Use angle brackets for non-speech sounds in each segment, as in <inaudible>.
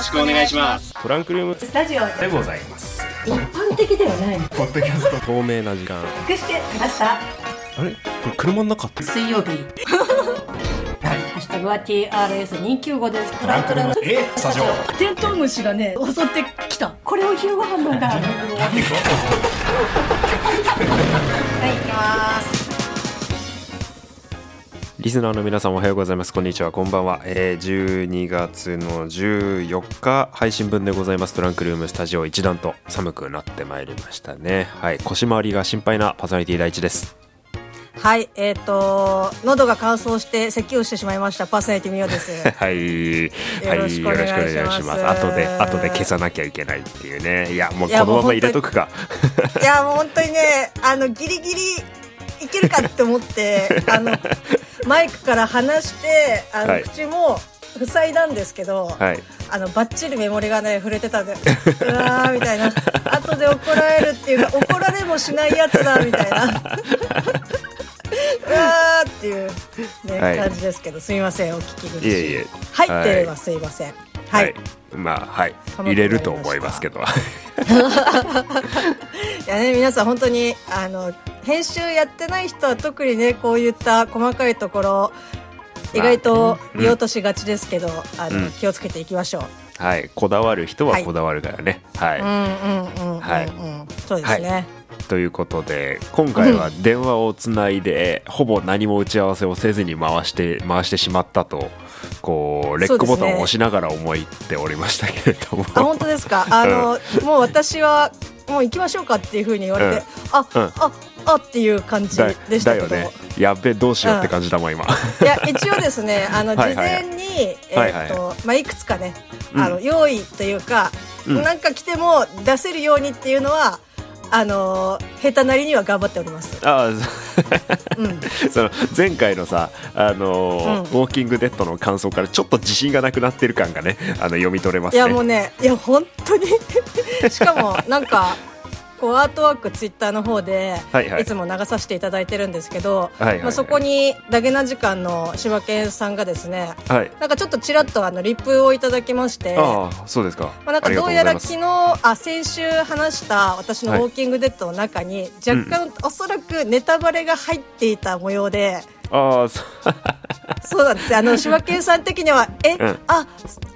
よろしくお願いします。トランクルーム。スタジオでございます。一般的ではないポッドキャスト。透明な時間。隠してきましたあれ？これ車の中って？水曜日。<laughs> はい。ハッシュタグは TRS295 です。トランクルーム。え？スタジオ。テントウムシがね襲ってきた。これを昼ご飯なんだはい行きますリスナーの皆さんおはようございます。こんにちは。こんばんは、えー、12月の14日配信分でございます。トランクルームスタジオ一段と寒くなってまいりましたね。はい。腰回りが心配なパーソナリティ第一です。はい。えっ、と喉が乾燥して咳をしてしまいました。パーソナリティミオです。<laughs> はい。はい。よろしくお願いします。後で後で消さなきゃいけないっていうね。いやもうこのまま入れとくか。いやもう本当にねあのギリギリいけるかって思ってあの <laughs> マイクから離してあの、はい。口も塞いだんですけど、はい。あのバッチリメモリがね触れてたんで <laughs> うわーみたいな。後で怒られるっていうか怒られもしないやつだみたいな。<laughs> うわーっていう、ねはい。感じですけどすみませんお聞き苦しい。えいえ。入ってればすいません。はい、まあはい。入れると思いますけど。<laughs> いやね皆さん本当にあの編集やってない人は特にねこういった細かいところ意外と見落としがちですけど、あのうん。気をつけていきましょう。はい。こだわる人はこだわるからね。はい、うんうんうんうん、はい。うん、そうですね。ということで今回は電話をつないでほぼ何も打ち合わせをせずに回して回してしまったとこうレックボタンを押しながら思いっておりましたけれども、あ本当ですか？あの、もう私はもう行きましょうかっていうふうに言われて、うん。あ、うん。ああっていう感じだでしたけど。ね。やっべどうしようって感じだもん今。いや一応ですね <laughs> あの事前にまあいくつかねうん。あの用意というかうん。なんか来ても出せるようにっていうのはあの下手なりには頑張っております。ああ <laughs> うん。その前回のさ、あのーうん。ウォーキングデッドの感想からちょっと自信がなくなってる感がねあの読み取れますね。いやもうねいや本当に。<laughs> しかもなんかこうアートワークツイッターの方で、はいはい。いつも流させていただいてるんですけど、はいはい。はいまあ、そこにダゲな時間の柴犬さんがですねはい。なんかちょっとちらっとあのリップをいただきましてああそうですか、まあ、なんかどうやら昨日あ先週話した私のウォーキングデッドの中に若干、おそらくネタバレが入っていた模様でああそそうなんです。よあの柴犬さん的にはえ、うん。あ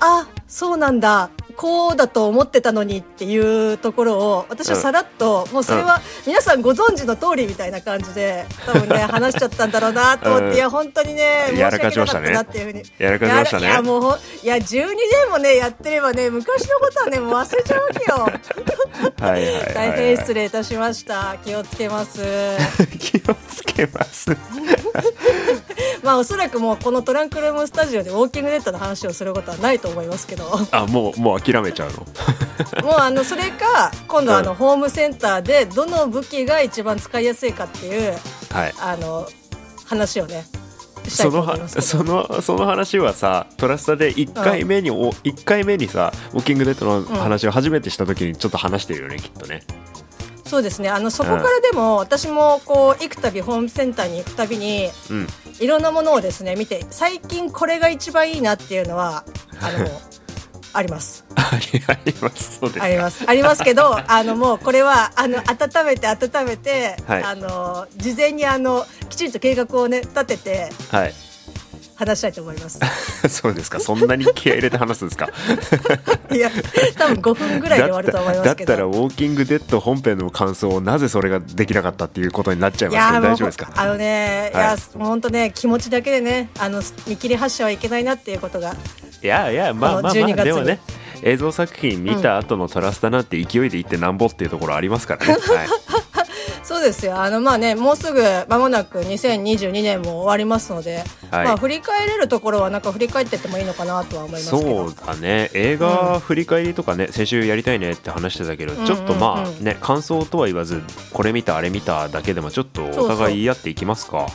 あそうなんだこうだと思ってたのにっていうところを私はさらっと、もうそれは皆さんご存知の通りみたいな感じで多分ね <laughs> 話しちゃったんだろうなと思って、うん。いや本当にね申しやらか訳なかったしましたねなっていうふうに。やらかしましたね。いやもういや12年もねやってればね昔のことはねもう忘れちゃうわけよ。は大変失礼いたしました。気をつけます。<laughs> 気をつけますまあおそらくもうこのトランクルームスタジオでウォーキングデッドの話をすることはないと思いますけど。もあもうもう諦めちゃうの？<laughs> うあのそれか今度あの、うん。ホームセンターでどの武器が一番使いやすいかっていうはい。あの話をねしたいそのそのその話はさトラスタで1回目に、お1回目にさウォーキングデッドの話を初めてした時にちょっと話してるよねきっとねそうですね。あのそこからでも、私もこう行くたびホームセンターに行くたびにうん。いろんなものをですね見て最近これが一番いいなっていうのは <laughs> あのあります。あります。そうですか。あります。ありますけど <laughs> あのもうこれはあの温めて温めて、はい。あの事前にあのきちんと計画をね立ててはい話したいと思います。<laughs> そうですか。そんなに気合い入れて話すんですか？<laughs> いや多分5分ぐらいで終わると思いますけど。だ <laughs> ったらウォーキングデッド本編の感想をなぜそれができなかったっていうことになっちゃいますけど大丈夫ですか？あのね、い、はい。やもう本当ね気持ちだけでねあの見切り発車はいけないなっていうことが。いやいやまあまあまこの12あでもね映像作品見た後のトラスタなんて勢いでいってなんぼっていうところありますからね、はい、そうですよ。あのまあねもうすぐ間もなく2022年も終わりますので、はい。まあ振り返れるところはなんか振り返ってってもいいのかなとは思いますそうだね。映画振り返りとかね、先週やりたいねって話してたけど、んちょっとまうんうんあね感想とは言わずこれ見たあれ見ただけでもちょっとお互い言い合っていきますか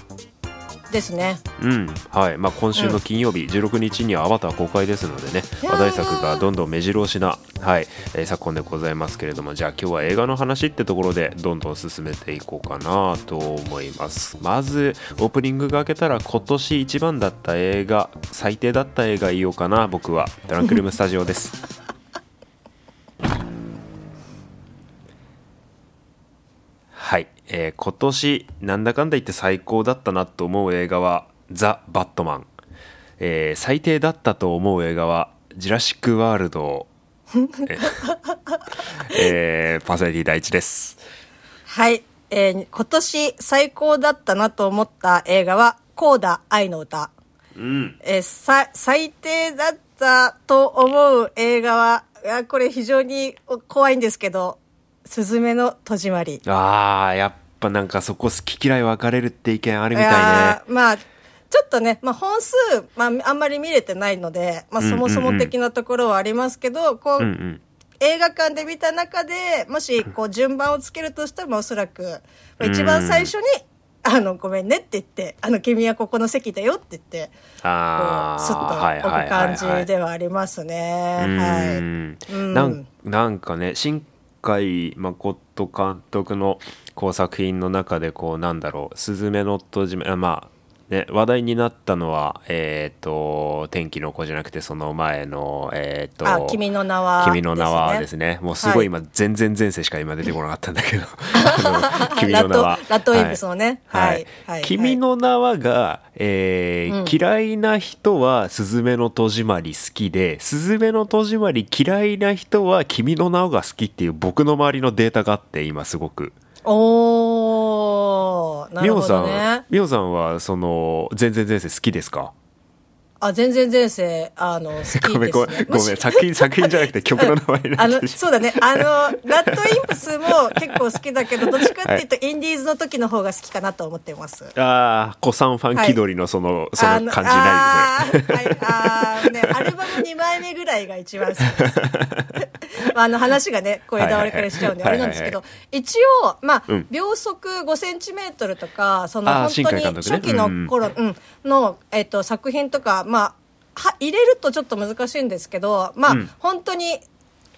ですね。うん。はい。まあ、今週の金曜日、16日にはアバター公開ですのでね話題作がどんどん目白押しな、はいえー昨今でございますけれどもじゃあ今日は映画の話ってところでどんどん進めていこうかなと思います。まずオープニングが開けたら今年一番だった映画最低だった映画言おうかな僕は。トランクルームスタジオですえー今年なんだかんだ言って最高だったなと思う映画は「ザ・バットマン」えー最低だったと思う映画は「ジュラシック・ワールド」えー <laughs> パーソナリティ第一です。はい、えー今年最高だったなと思った映画は「コーダ愛の歌」うん。えーさ最低だったと思う映画はこれ非常に怖いんですけど「すずめの戸締まり」あーやっぱなんかそこ好き嫌い分かれるって意見あるみたいね。まあちょっとね、まあ、本数、まあ、あんまり見れてないので、まあ、そもそも的なところはありますけど、こう、うんうん。映画館で見た中でもしこう順番をつけるとしたらまあおそらくまあ一番最初に「あのごめんね」って言って「あの君はここの席だよ」って言ってこあうスッと置く感じではありますね。うはい。んうんなんなんかね新海誠監督のこう作品の中でこうなんだろう「すずめの戸締め」あまあね話題になったのはえっ、と「天気の子」じゃなくてその前のえっ、とあ君の名は君の名はですね。もうすごい今、全然前世しか今出てこなかったんだけど。<laughs> 君の名は。ラッドラッドウィンプスのね。はい。君の名はが、えー嫌いな人はスズメの戸締まり好きでスズメの戸締まり嫌いな人は君の名が好きっていう僕の周りのデータがあって今すごく。おーなるほミオさんどね。ミオさんはその全然前世好きですか？あ全然前世あの <laughs> 好きです、ね、ごめんごめんごめん作品作品じゃなくて <laughs> 曲の名前になあのってしそうだね。あのラッドインプスも結構好きだけど <laughs> どっちかっていうと、インディーズの時の方が好きかなと思ってます。ああ古参ファン気取りのその、その感じないですね。はい、あーね、アルバム2枚目ぐらいが一番好きです。まあ、あの話がね、こう枝割れからしちゃうんで、あはいはいはい。れなんですけど、一応、まあ、うん。秒速5センチメートルとか、その本当に初期の頃、うん。の、えっと、作品とか、まあ、は入れるとちょっと難しいんですけど、まあ、うん。本当に、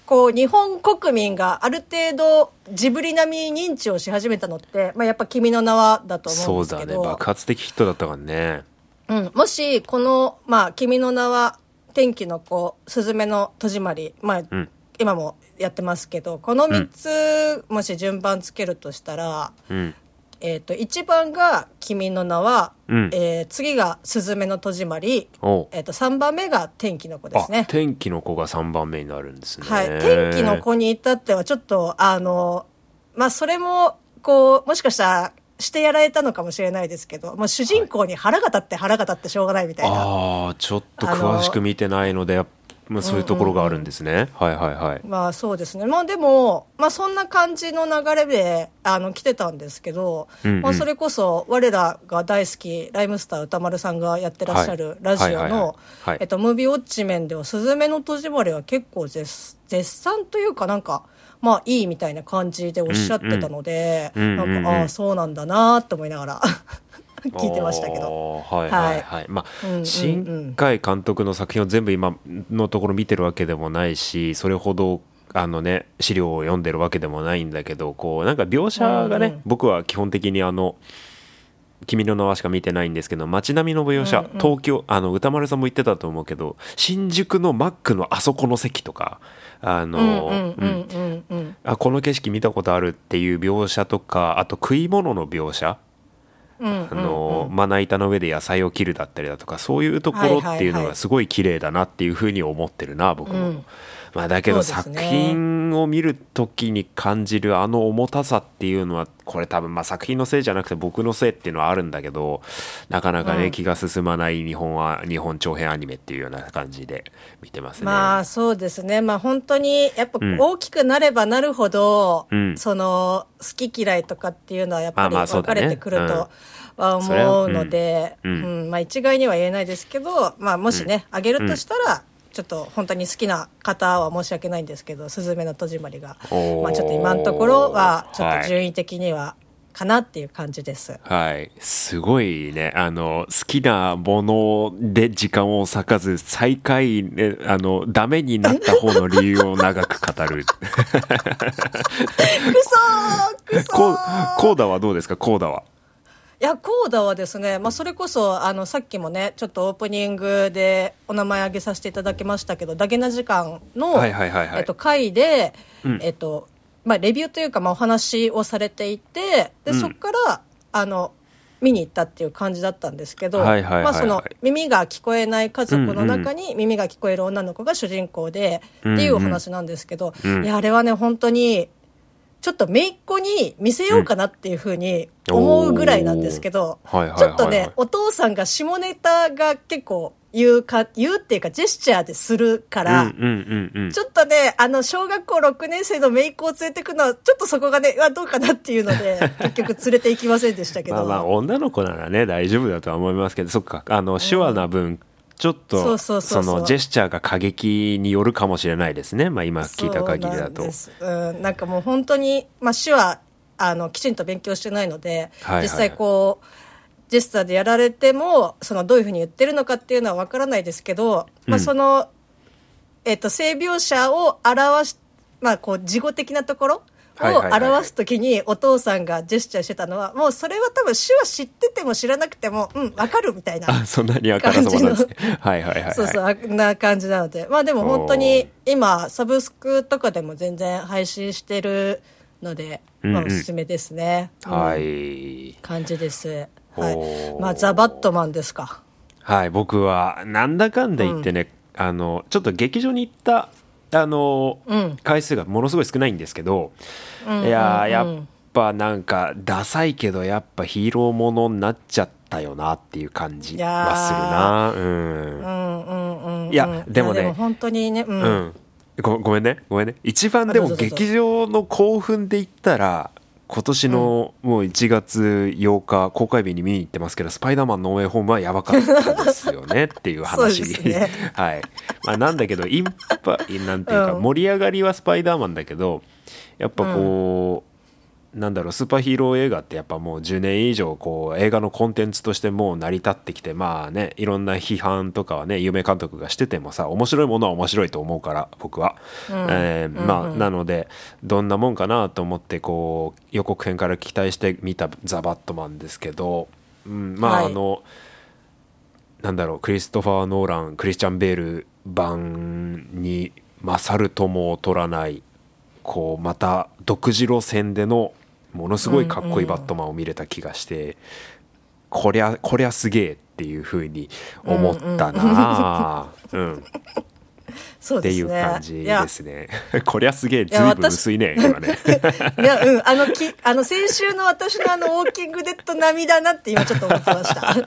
こう、日本国民がある程度、ジブリ並みに認知をし始めたのって、まあ、やっぱ君の名はだと思そううんですけど。だね。爆発的ヒットだったからね。うん、もしこの「まあ、君の名は天気の子すずめの戸締まり」まあん。今もやってますけどこの3つ、もし順番つけるとしたら、うんえー、と1番が「君の名は」うん。えー次が「すずめの戸締まり」えー、と3番目が「天気の子」ですあね。天気の子が3番目になるんですね。はい、天気の子に至ってはちょっとあのまあそれもこうもしかしたらしてやられたのかもしれないですけどもう主人公に腹が立って腹が立ってしょうがないみたいな。ああちょっと詳しく見てないのでやっまあそういうところがあるんですね、はいはいはい。まあそうですね。まあでも、まあそんな感じの流れで、あの、来てたんですけど、うんうん。まあそれこそ、我らが大好き、ライムスター歌丸さんがやってらっしゃるラジオのはい、えっと、ムービーウォッチ面では、すずめの戸締まりは結構絶絶賛というかなんか、まあいいみたいな感じでおっしゃってたので、うんうんうん。うんうんなん。か、ああ、そうなんだなと思いながら <laughs> 聞いてましたけど。はいはい。はい、まあ、うんうんうん。新海監督の作品を全部今のところ見てるわけでもないしそれほどあのね資料を読んでるわけでもないんだけどこうなんか描写がね、うんうん。僕は基本的にあの「君の名は」しか見てないんですけど街並みの描写、うんうん。東京あの歌丸さんも言ってたと思うけど新宿のマックのあそこの席とかあの、この景色見たことあるっていう描写とかあと食い物の描写うんあのまな板の上で野菜を切るだったりだとかそういうところっていうのがすごい綺麗だなっていうふうに思ってるな僕も、うんまあ、だけど作品を見る時に感じるあの重たさっていうのはこれ多分まあ作品のせいじゃなくて僕のせいっていうのはあるんだけどなかなかね、うん気が進まない日本は日本長編アニメっていうような感じで見てますね。まあそうですね。まあ本当にやっぱうん。大きくなればなるほど、うん。その好き嫌いとかっていうのはやっぱり分かれてくるとは思うので、ううん。ん。まあ一概には言えないですけど、まあもしね、あげるとしたら、ちょっと本当に好きな方は申し訳ないんですけど、すずめの戸締まりが、まあちょっと今のところはちょっと順位的にはかなっていう感じです。はい。すごいね。あの好きなもので時間を割かず最下位、ね、あのダメになった方の理由を長く語る。<laughs> くそーくそコーコーダはどうですか？コーダはいや、コーダはですね、まあ、それこそ、あの、さっきもね、ちょっとオープニングでお名前挙げさせていただきましたけど、ダゲな時間の、はいはいはいはい。えっと、回で、うん。えっと、まあ、レビューというか、まあ、お話をされていて、で、うん。そっから、あの、見に行ったっていう感じだったんですけど、まあ、その、耳が聞こえない家族の中に耳が聞こえる女の子が主人公で、うんうん。っていうお話なんですけど、うん。いや、あれはね、本当に、ちょっと姪っ子に見せようかなっていうふうに思うぐらいなんですけど、ちょっとね、お父さんが下ネタが結構言うか、言うっていうかジェスチャーでするから、うんうんうんうん。ちょっとね、あの、小学校6年生の姪っ子を連れてくのは、ちょっとそこがね、どうかなっていうので、<laughs> 結局連れて行きませんでしたけど。まあまあ女の子ならね大丈夫だとは思いますけどそっかあの手話な分、ちょっとそのジェスチャーが過激によるかもしれないですね。まあ今聞いた限りだと。そうなんなんかもう本当に、まあ、手話あのきちんと勉強してないので、はいはい。実際こうジェスチャーでやられてもそのどういうふうに言ってるのかっていうのは分からないですけど、まあ、うん。その、えっと性描写を表し、まあ、こう事後的なところを表すときにお父さんがジェスチャーしてたのはもうそれは多分手話知ってても知らなくてもうん分かるみたいなあそんなにあからさまなんですねはいはいはいはい。そうそう、あんな感じなので。まあでも本当に今、サブスクとかでも全然配信してるので、まあうん。うんおすすめですね。はうんい、感じです。はい。まあ、ザ・バットマンですか。はい、僕はなんだかんだ言ってね、あのちょっと劇場に行ったあの、うん。回数がものすごい少ないんですけど、うんいやーやうん。っぱなんかダサいけどやっぱヒーローものになっちゃったよなっていう感じはするな。うんうん。うんうんうん。いやでもねいや本当にね、う。うん。ん、ごごめんねごめんね。一番でも劇場の興奮で言ったら今年のもう1月8日公開日に見に行ってますけど「スパイダーマンノーウェイホーム」はやばかったですよねっていう話。ね。<laughs> はい。まあ、なんだけどインパなんていうかうん。盛り上がりはスパイダーマンだけどやっぱこう、なんだろうスーパーヒーロー映画ってやっぱもう10年以上こう映画のコンテンツとしてもう成り立ってきてまあねいろんな批判とかはね有名監督がしててもさ面白いものは面白いと思うから僕は、えーまあ、なのでどんなもんかなと思ってこう予告編から期待して見た「ザ・バットマン」ですけど、うん、まあ、はい。あのなんだろうクリストファー・ノーランクリスチャン・ベール版に勝るとも劣らないこうまた独自路線でのものすごいかっこいいバットマンを見れた気がして、こりゃこりゃすげえっていうふうに思ったな。あ、うんっていうそうですね。感じですね。こりゃすげえずいやぶん薄いね今ね。いや、うん、あの、き、<laughs> あの、先週の私のあの、ウォーキングデッド並みだなって今ちょっと思ってました。<laughs>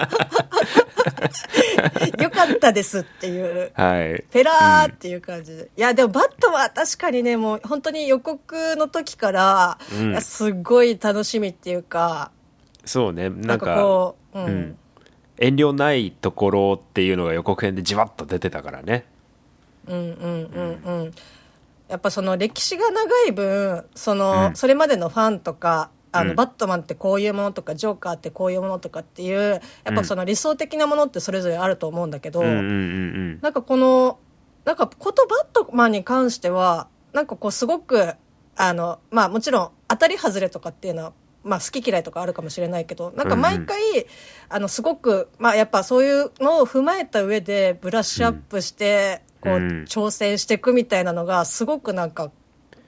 よかったですっていう。はい。ペラーっていう感じで。いや、でもバットは確かにね、もう本当に予告の時から、うんすっごい楽しみっていうか、そうねなかなんんかこう、うん。うん遠慮ないところっていうのが予告編でじわっと出てたからね。うんうんうんうん。やっぱその歴史が長い分、その、うん。それまでのファンとか、あの、うん。バットマンってこういうものとか、ジョーカーってこういうものとかっていう、やっぱその理想的なものってそれぞれあると思うんだけど、うんうんうんなんかこの、なんかことバットマンに関しては、なんかこうすごく、あの、まあもちろん当たり外れとかっていうのは、まあ好き嫌いとかあるかもしれないけど、なんか毎回、あのすごく、まあやっぱそういうのを踏まえた上でブラッシュアップして、こううん。挑戦していくみたいなのがすごくなんか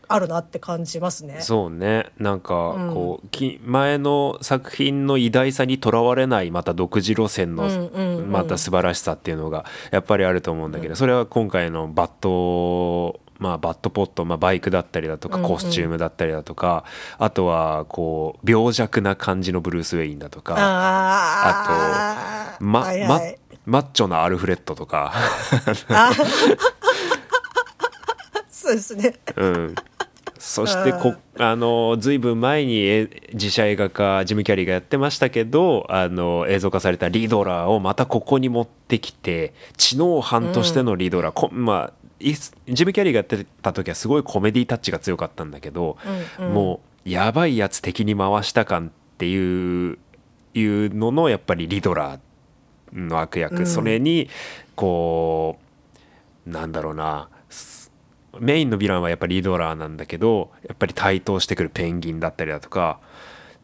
あるなって感じますね。そうね。なんかうん。こう、き前の作品の偉大さにとらわれないまた独自路線のうんうんうん。また素晴らしさっていうのがやっぱりあると思うんだけど、それは今回のバットまあ、バットポット、まあ、バイクだったりだとかうんうん。コスチュームだったりだとか、あとはこう病弱な感じのブルース・ウェインだとかあー。まはいはいマッチョなアルフレッドとか、あ。<laughs> そうですね。うん、そしてこあのずいぶん前にえ自社映画化ジム・キャリーがやってましたけどあの映像化されたリドラーをまたここに持ってきて知能犯としてのリドラー、こまあいジム・キャリーがやってた時はすごいコメディタッチが強かったんだけど、うんうん。もうやばいやつ敵に回した感っっていういうののやっぱりリドラーの悪役、うん。それにこうなんだろうな。すメインのヴィランはやっぱりリドラーなんだけどやっぱり台頭してくるペンギンだったりだとか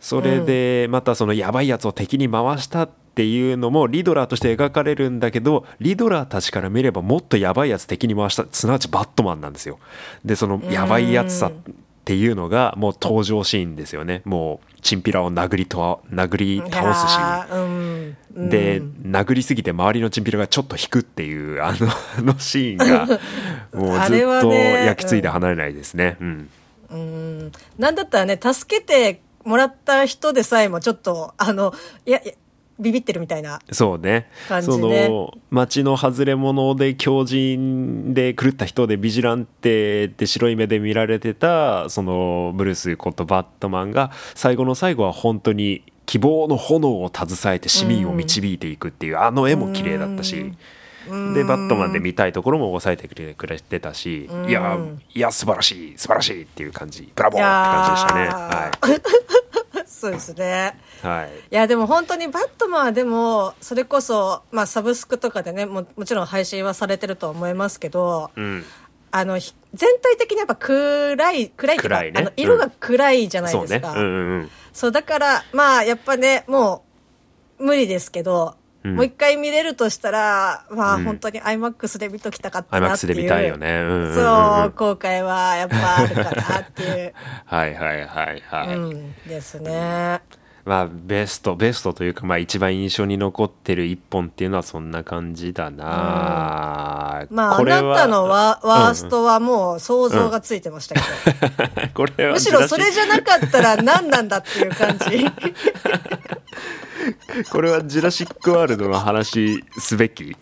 それでまたそのやばいやつを敵に回したっていうのもリドラーとして描かれるんだけどリドラーたちから見ればもっとやばいやつ敵に回したすなわちバットマンなんですよ。でそのやばいやつさっていうのがもう登場シーンですよね。もうチンピラを殴りと殴り倒すし。いやーうん。うん。で殴りすぎて周りのチンピラがちょっと引くっていう <laughs> あのあのシーンが <laughs> もうあずっと焼き付いて離れないですね。うん。うん。なんだったらね助けてもらった人でさえもちょっとあのいやいやビビってるみたいな。そうね。感じね。その町の外れ者で狂人で狂った人でビジランテって白い目で見られてたそのブルースことバットマンが最後の最後は本当に希望の炎を携えて市民を導いていくっていう、あの絵も綺麗だったし。うん。でバットマンで見たいところも抑えてくれてたし、うん。いやいや素晴らしい素晴らしいっていう感じ。ブラボーって感じでしたねそうですね。はい、はい、いやでも本当にバットマンはでもそれこそ、まあ、サブスクとかでねももちろん配信はされてると思いますけど、うん。あのひ全体的にやっぱ暗い暗いっていうか暗いね。あの色が暗いじゃないですか、ね。うんうんうん。そうだからまあやっぱねもう無理ですけど、うん。もう一回見れるとしたらまあ、うん。本当に IMAX で見ときたかったなっていう。IMAX で見たいよね。うんうんうん。うんそう後悔はやっぱあるかなっていう、<laughs> はいはいはいはい、うん、ですね。まあベストベストというかまあ一番印象に残ってる一本っていうのはそんな感じだな、まああこれはなたのワワーストはもう想像がついてましたけど、<laughs> これはむしろそれじゃなかったら何なんだっていう感じ <laughs> <laughs> これはジュラシック・ワールドの話すべき？い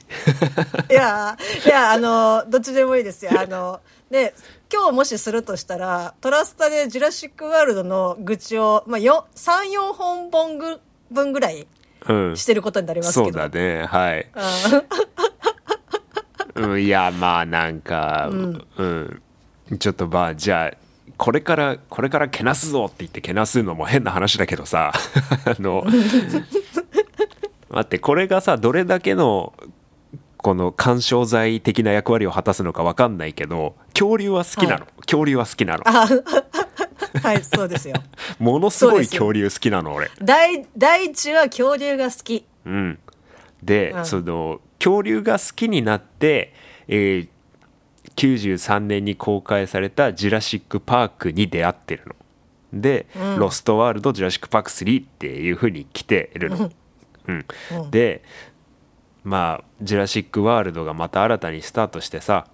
やいやあのどっちでもいいですよ。あので今日もしするとしたらトラスタで「ジュラシック・ワールド」の愚痴を、まあ、34本本ぐ分ぐらいうん。してることになりますそけど。うだね。はい、うん。うん、いやまあなんかうん、ちょっとまあじゃあこれからこれからけなすぞって言ってけなすのも変な話だけどさ <laughs> あの待ってこれがさどれだけのこの干渉剤的な役割を果たすのか分かんないけど恐竜は好きなの、は恐竜は好きなの。はい <laughs> そうですよ。ものすごい恐竜好きなの俺。第第一は恐竜が好き。うん、で、うん。その恐竜が好きになって、えー93年に公開された「ジュラシック・パーク」に出会ってるの。で「うんロストワールド・ジュラシック・パーク3」っていう風に来てるの。うんうんでまあ「ジュラシック・ワールド」がまた新たにスタートしてさ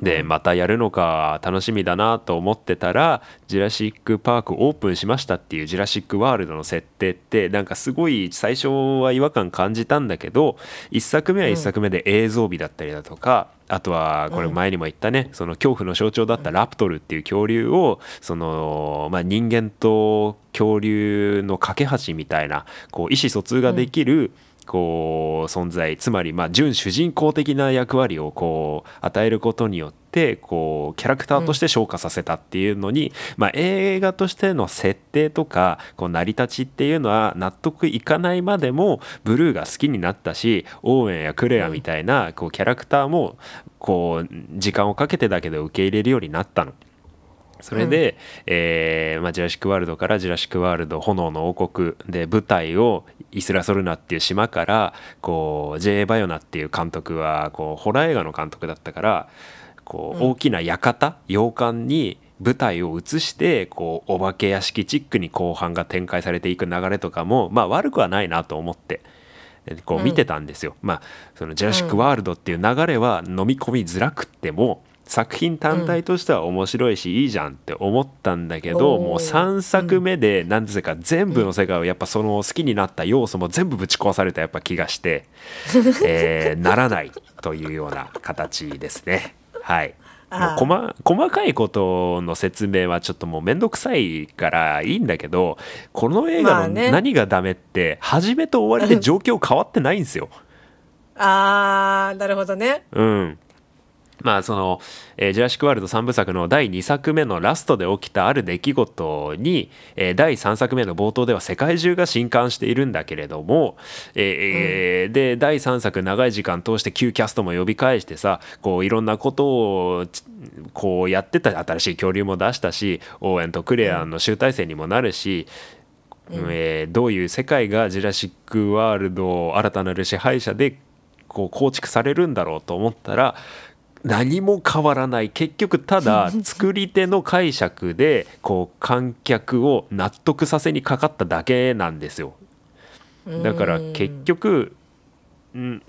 でまたやるのか楽しみだなと思ってたら「ジュラシック・パークオープンしました」っていう「ジュラシック・ワールド」の設定ってなんかすごい最初は違和感感じたんだけど1作目は1作目で映像美だったりだとか、あとはこれ前にも言ったね、その恐怖の象徴だったラプトルっていう恐竜をその、まあ、人間と恐竜の架け橋みたいなこう意思疎通ができる、こう存在つまりまあ準主人公的な役割をこう与えることによってこうキャラクターとして昇華させたっていうのに、まあ、映画としての設定とかこう成り立ちっていうのは納得いかないまでもブルーが好きになったしオーウェンやクレアみたいなこうキャラクターもこう時間をかけてだけど受け入れるようになったの。それで、えーまあ、ジュラシック・ワールドからジュラシック・ワールド炎の王国で舞台をイスラソルナっていう島からこう J. バヨナっていう監督はこうホラー映画の監督だったからこう大きな館、洋館に舞台を移してこうお化け屋敷チックに後半が展開されていく流れとかもまあ悪くはないなと思って。でこう見てたんですよ、まあその「ジュラシック・ワールド」っていう流れは飲み込みづらくっても、作品単体としては面白いしいいじゃんって思ったんだけど、もう3作目で何ていうか全部の世界をやっぱその好きになった要素も全部ぶち壊されたやっぱ気がして、<laughs> えーならないというような形ですね。はい。細細かいことの説明はちょっともうめんどくさいからいいんだけどこの映画の何がダメって始めと終わりで状況変わってないんですよ。<laughs> あーなるほどね。うん、まあその、えージュラシック・ワールド3部作の第2作目のラストで起きたある出来事に、えー第3作目の冒頭では世界中が震撼しているんだけれども、えーえーで第3作長い時間通して旧キャストも呼び返してさこういろんなことをちこうやってた新しい恐竜も出したしオーエンとクレアンの集大成にもなるし、えーどういう世界がジュラシック・ワールド新たなる支配者でこう構築されるんだろうと思ったら何も変わらない。結局ただ <laughs> 作り手の解釈でこう観客を納得させにかかっただけなんですよ。だから結局、うん、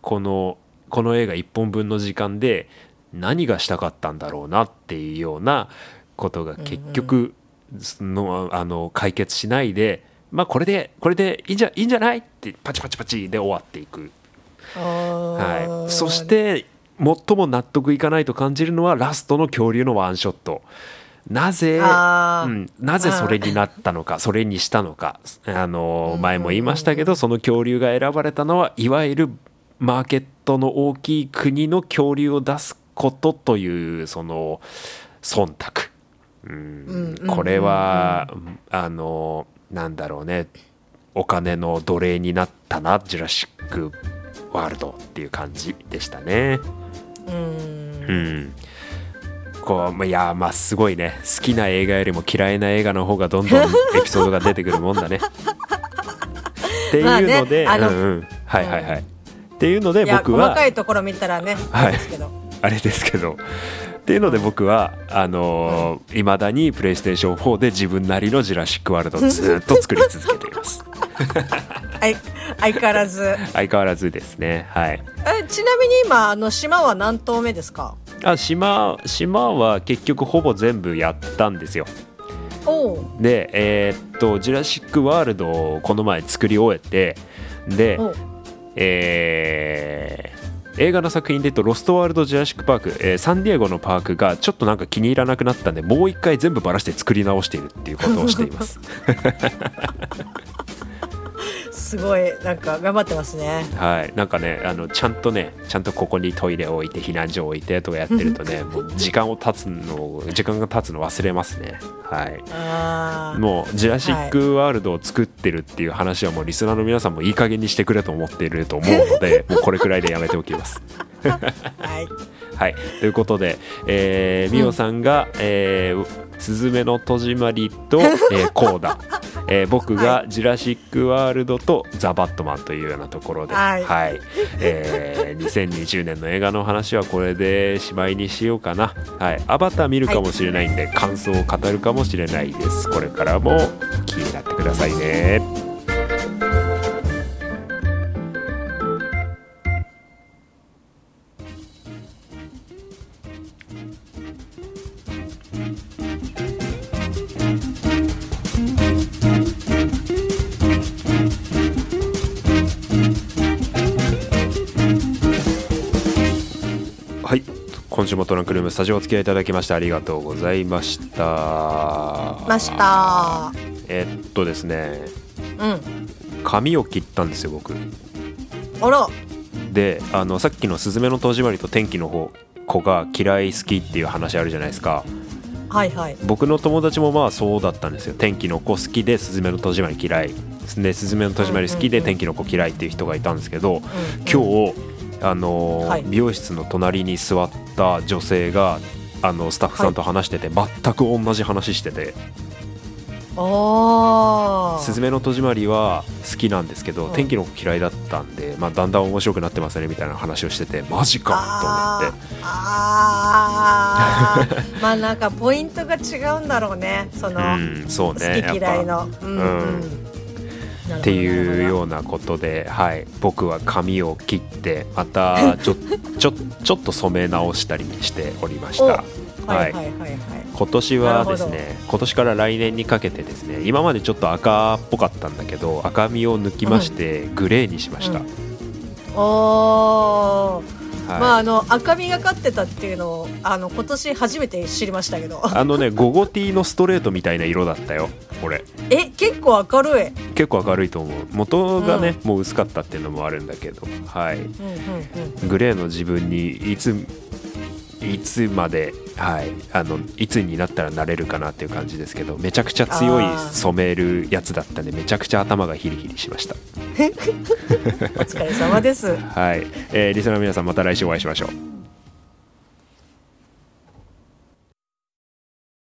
このこの映画1本分の時間で何がしたかったんだろうなっていうようなことが結局そのあの解決しないでまあこれでこれでいいんじゃいいんじゃないってパチパチパチで終わっていく。ははい、そして最も納得いかないと感じるのはラストの恐竜のワンショット。なぜ、うん、なぜそれになったのかそれにしたのか。あの前も言いましたけどその恐竜が選ばれたのはいわゆるマーケットの大きい国の恐竜を出すことというその忖度、うんうん。これはあのなんだろうね。お金の奴隷になったなジュラシック・ワールドっていう感じでしたね。うん。うん。こういやまあすごいね。好きな映画よりも嫌いな映画の方がどんどんエピソードが出てくるもんだね。っていうので、まあねうんうん、はいはいはい。っていうので僕は細かいところ見たらね、はい。あれですけど。っていうので僕はあのい、まだにプレイステーション4で自分なりのジュラシック・ワールドをずっと作り続けています。<laughs> はい相変わらず。<laughs> 相変わらずですね。はい。えちなみに今あの島は何棟目ですか？あ島島は結局ほぼ全部やったんですよ。でえーっとジュラシック・ワールドをこの前作り終えてでえー映画の作品で言うと「ロストワールド・ジュラシック・パーク」えーサンディエゴのパークがちょっとなんか気に入らなくなったんでもう一回全部ばらして作り直しているっていうことをしています <laughs> すごいなんか頑張ってますね。はい。なんかねあのちゃんとねちゃんとここにトイレを置いて避難所を置いてとかやってるとねもう時間を経つの時間が経つの忘れますね。はい。もうジュラシック・ワールドを作ってるっていう話はもうリスナーの皆さんもいい加減にしてくれと思っていると思うのでもうこれくらいでやめておきます。<laughs> はい。はい、ということで、えー、みおさんが、えーすずめの戸締まりと、<laughs> えー、コーダ、えー僕がジュラシック・ワールドとザ・バットマンというようなところで、はいえー2020年の映画の話はこれでしまいにしようかな。はい、アバター見るかもしれないんで、感想を語るかもしれないです。これからも気になってくださいね。もトランクルームスタジオお付き合いいただきましてありがとうございました。ました。えっとですね。うん。髪を切ったんですよ僕。あら。であのさっきの「すずめの戸締まり」と天気の方子が嫌い好きっていう話あるじゃないですか。はいはい。僕の友達もまあそうだったんですよ。天気の子好きでスズメの戸締まり嫌い。でスズメの戸締まり好きで天気の子嫌いっていう人がいたんですけどうん今日あのーはい。美容室の隣に座った女性があのスタッフさんと話してて、全く同じ話してて。あ「すずめの戸締まり」は好きなんですけど、うん天気の子嫌いだったんで、まあ、だんだん面白くなってますねみたいな話をしててマジかと思って。あー。<laughs> まあなんかポイントが違うんだろうねその、うん、そうね。好き嫌いの。うん。うんっていうよううなことで、はい、僕は髪を切ってまた <laughs> ちょちょちょっと染め直したりしておりました。おははいいはいはいはい。今年はですなね今年から来年にかけてですね今までちょっと赤っぽかったんだけど赤みを抜きましてグレーにしました、うんまああの赤みがかってたっていうのをあの今年初めて知りましたけど。あのねゴゴティーのストレートみたいな色だったよこれえ結構明るい。結構明るいと思う。元がね、もう薄かったっていうのもあるんだけど。はい。うんうんうん。グレーの自分にいついつまで、はい、あのいつになったらなれるかなっていう感じですけどめちゃくちゃ強い染めるやつだったんでめちゃくちゃ頭がヒリヒリしました。<laughs> お疲れ様です。はい、えーリスナーの皆さんまた来週お会いしましょう